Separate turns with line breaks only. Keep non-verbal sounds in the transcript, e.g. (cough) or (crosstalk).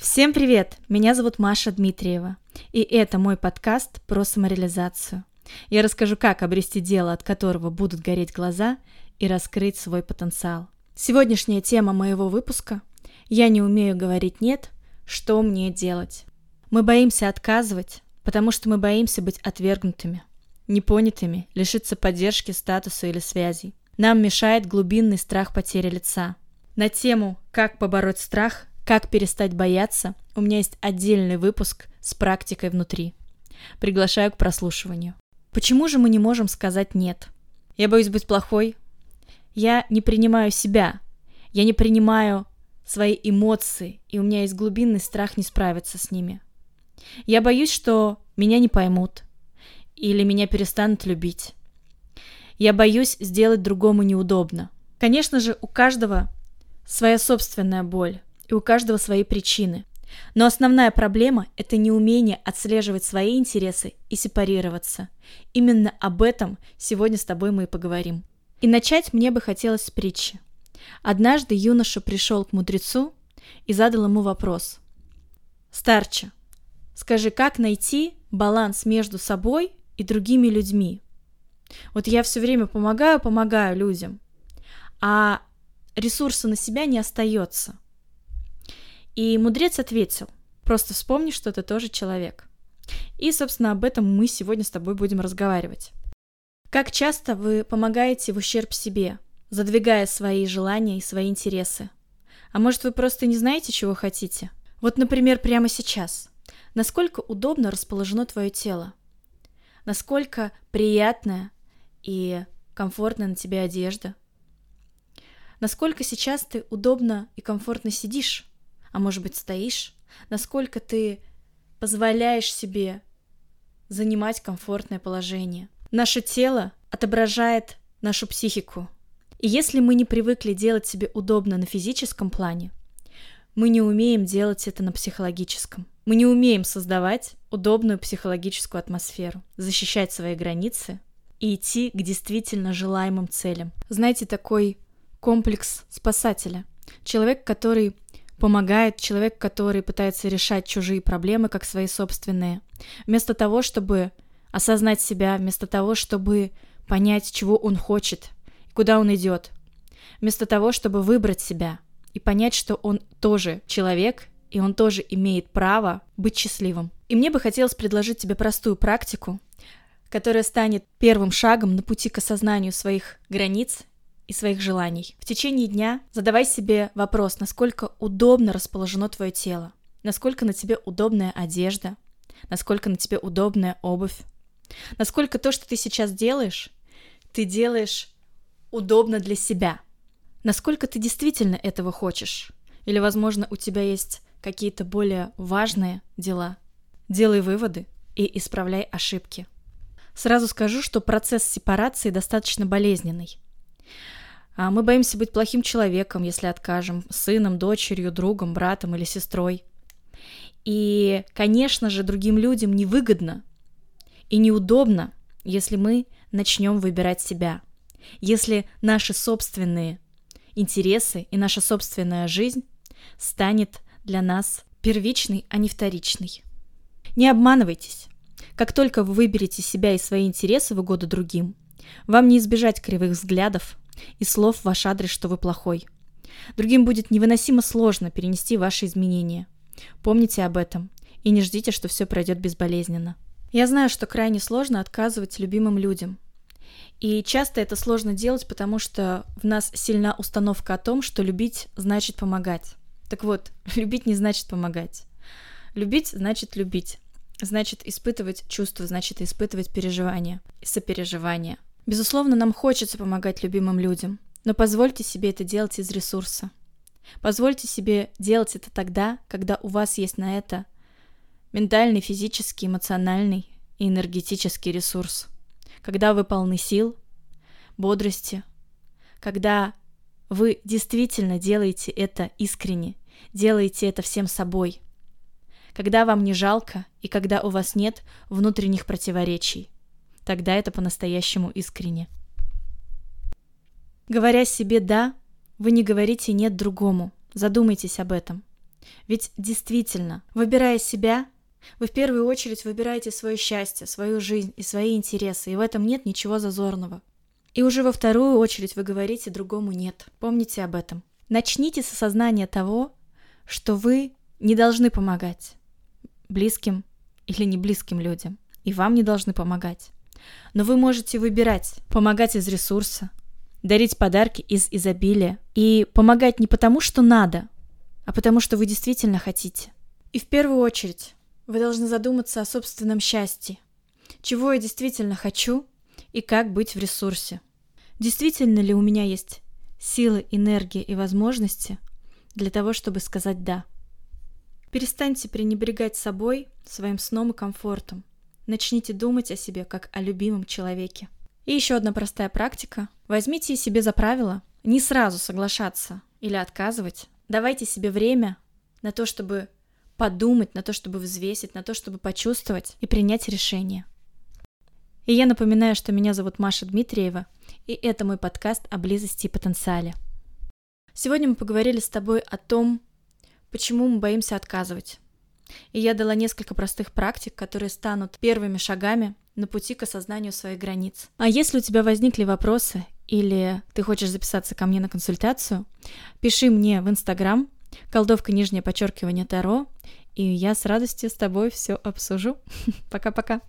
Всем привет! Меня зовут Маша Дмитриева, и это мой подкаст про самореализацию. Я расскажу, как обрести дело, от которого будут гореть глаза, и раскрыть свой потенциал. Сегодняшняя тема моего выпуска – «Я не умею говорить «нет», что мне делать?» Мы боимся отказывать, потому что мы боимся быть отвергнутыми, непонятыми, лишиться поддержки, статуса или связей. Нам мешает глубинный страх потери лица. На тему «Как побороть страх» Как перестать бояться? У меня есть отдельный выпуск с практикой внутри. Приглашаю к прослушиванию. Почему же мы не можем сказать «нет»? Я боюсь быть плохой. Я не принимаю себя. Я не принимаю свои эмоции, и у меня есть глубинный страх не справиться с ними. Я боюсь, что меня не поймут или меня перестанут любить. Я боюсь сделать другому неудобно. Конечно же, у каждого своя собственная боль, и у каждого свои причины. Но основная проблема – это неумение отслеживать свои интересы и сепарироваться. Именно об этом сегодня с тобой мы и поговорим. И начать мне бы хотелось с притчи. Однажды юноша пришел к мудрецу и задал ему вопрос. «Старче, скажи, как найти баланс между собой и другими людьми? Вот я все время помогаю, помогаю людям, а ресурса на себя не остается – и мудрец ответил, просто вспомни, что ты тоже человек. И, собственно, об этом мы сегодня с тобой будем разговаривать. Как часто вы помогаете в ущерб себе, задвигая свои желания и свои интересы? А может, вы просто не знаете, чего хотите? Вот, например, прямо сейчас. Насколько удобно расположено твое тело? Насколько приятная и комфортная на тебе одежда? Насколько сейчас ты удобно и комфортно сидишь? А может быть стоишь, насколько ты позволяешь себе занимать комфортное положение. Наше тело отображает нашу психику. И если мы не привыкли делать себе удобно на физическом плане, мы не умеем делать это на психологическом. Мы не умеем создавать удобную психологическую атмосферу, защищать свои границы и идти к действительно желаемым целям. Знаете, такой комплекс спасателя. Человек, который помогает человек, который пытается решать чужие проблемы как свои собственные. Вместо того, чтобы осознать себя, вместо того, чтобы понять, чего он хочет куда он идет. Вместо того, чтобы выбрать себя и понять, что он тоже человек, и он тоже имеет право быть счастливым. И мне бы хотелось предложить тебе простую практику, которая станет первым шагом на пути к осознанию своих границ и своих желаний. В течение дня задавай себе вопрос, насколько удобно расположено твое тело, насколько на тебе удобная одежда, насколько на тебе удобная обувь, насколько то, что ты сейчас делаешь, ты делаешь удобно для себя, насколько ты действительно этого хочешь, или, возможно, у тебя есть какие-то более важные дела. Делай выводы и исправляй ошибки. Сразу скажу, что процесс сепарации достаточно болезненный. А мы боимся быть плохим человеком, если откажем, сыном, дочерью, другом, братом или сестрой. И, конечно же, другим людям невыгодно и неудобно, если мы начнем выбирать себя. Если наши собственные интересы и наша собственная жизнь станет для нас первичной, а не вторичной. Не обманывайтесь. Как только вы выберете себя и свои интересы в угоду другим, вам не избежать кривых взглядов, и слов в ваш адрес, что вы плохой. Другим будет невыносимо сложно перенести ваши изменения. Помните об этом и не ждите, что все пройдет безболезненно. Я знаю, что крайне сложно отказывать любимым людям. И часто это сложно делать, потому что в нас сильна установка о том, что любить значит помогать. Так вот, (laughs) любить не значит помогать. Любить значит любить. Значит испытывать чувства, значит испытывать переживания сопереживания – Безусловно, нам хочется помогать любимым людям, но позвольте себе это делать из ресурса. Позвольте себе делать это тогда, когда у вас есть на это ментальный, физический, эмоциональный и энергетический ресурс. Когда вы полны сил, бодрости, когда вы действительно делаете это искренне, делаете это всем собой, когда вам не жалко и когда у вас нет внутренних противоречий – тогда это по-настоящему искренне. Говоря себе «да», вы не говорите «нет» другому. Задумайтесь об этом. Ведь действительно, выбирая себя, вы в первую очередь выбираете свое счастье, свою жизнь и свои интересы, и в этом нет ничего зазорного. И уже во вторую очередь вы говорите другому «нет». Помните об этом. Начните с осознания того, что вы не должны помогать близким или не близким людям, и вам не должны помогать. Но вы можете выбирать помогать из ресурса, дарить подарки из изобилия и помогать не потому, что надо, а потому, что вы действительно хотите. И в первую очередь вы должны задуматься о собственном счастье. Чего я действительно хочу и как быть в ресурсе. Действительно ли у меня есть силы, энергия и возможности для того, чтобы сказать «да». Перестаньте пренебрегать собой, своим сном и комфортом. Начните думать о себе как о любимом человеке. И еще одна простая практика. Возьмите себе за правило не сразу соглашаться или отказывать. Давайте себе время на то, чтобы подумать, на то, чтобы взвесить, на то, чтобы почувствовать и принять решение. И я напоминаю, что меня зовут Маша Дмитриева, и это мой подкаст о близости и потенциале. Сегодня мы поговорили с тобой о том, почему мы боимся отказывать. И я дала несколько простых практик, которые станут первыми шагами на пути к осознанию своих границ. А если у тебя возникли вопросы или ты хочешь записаться ко мне на консультацию, пиши мне в Инстаграм колдовка нижнее подчеркивание Таро, и я с радостью с тобой все обсужу. (laughs) Пока-пока.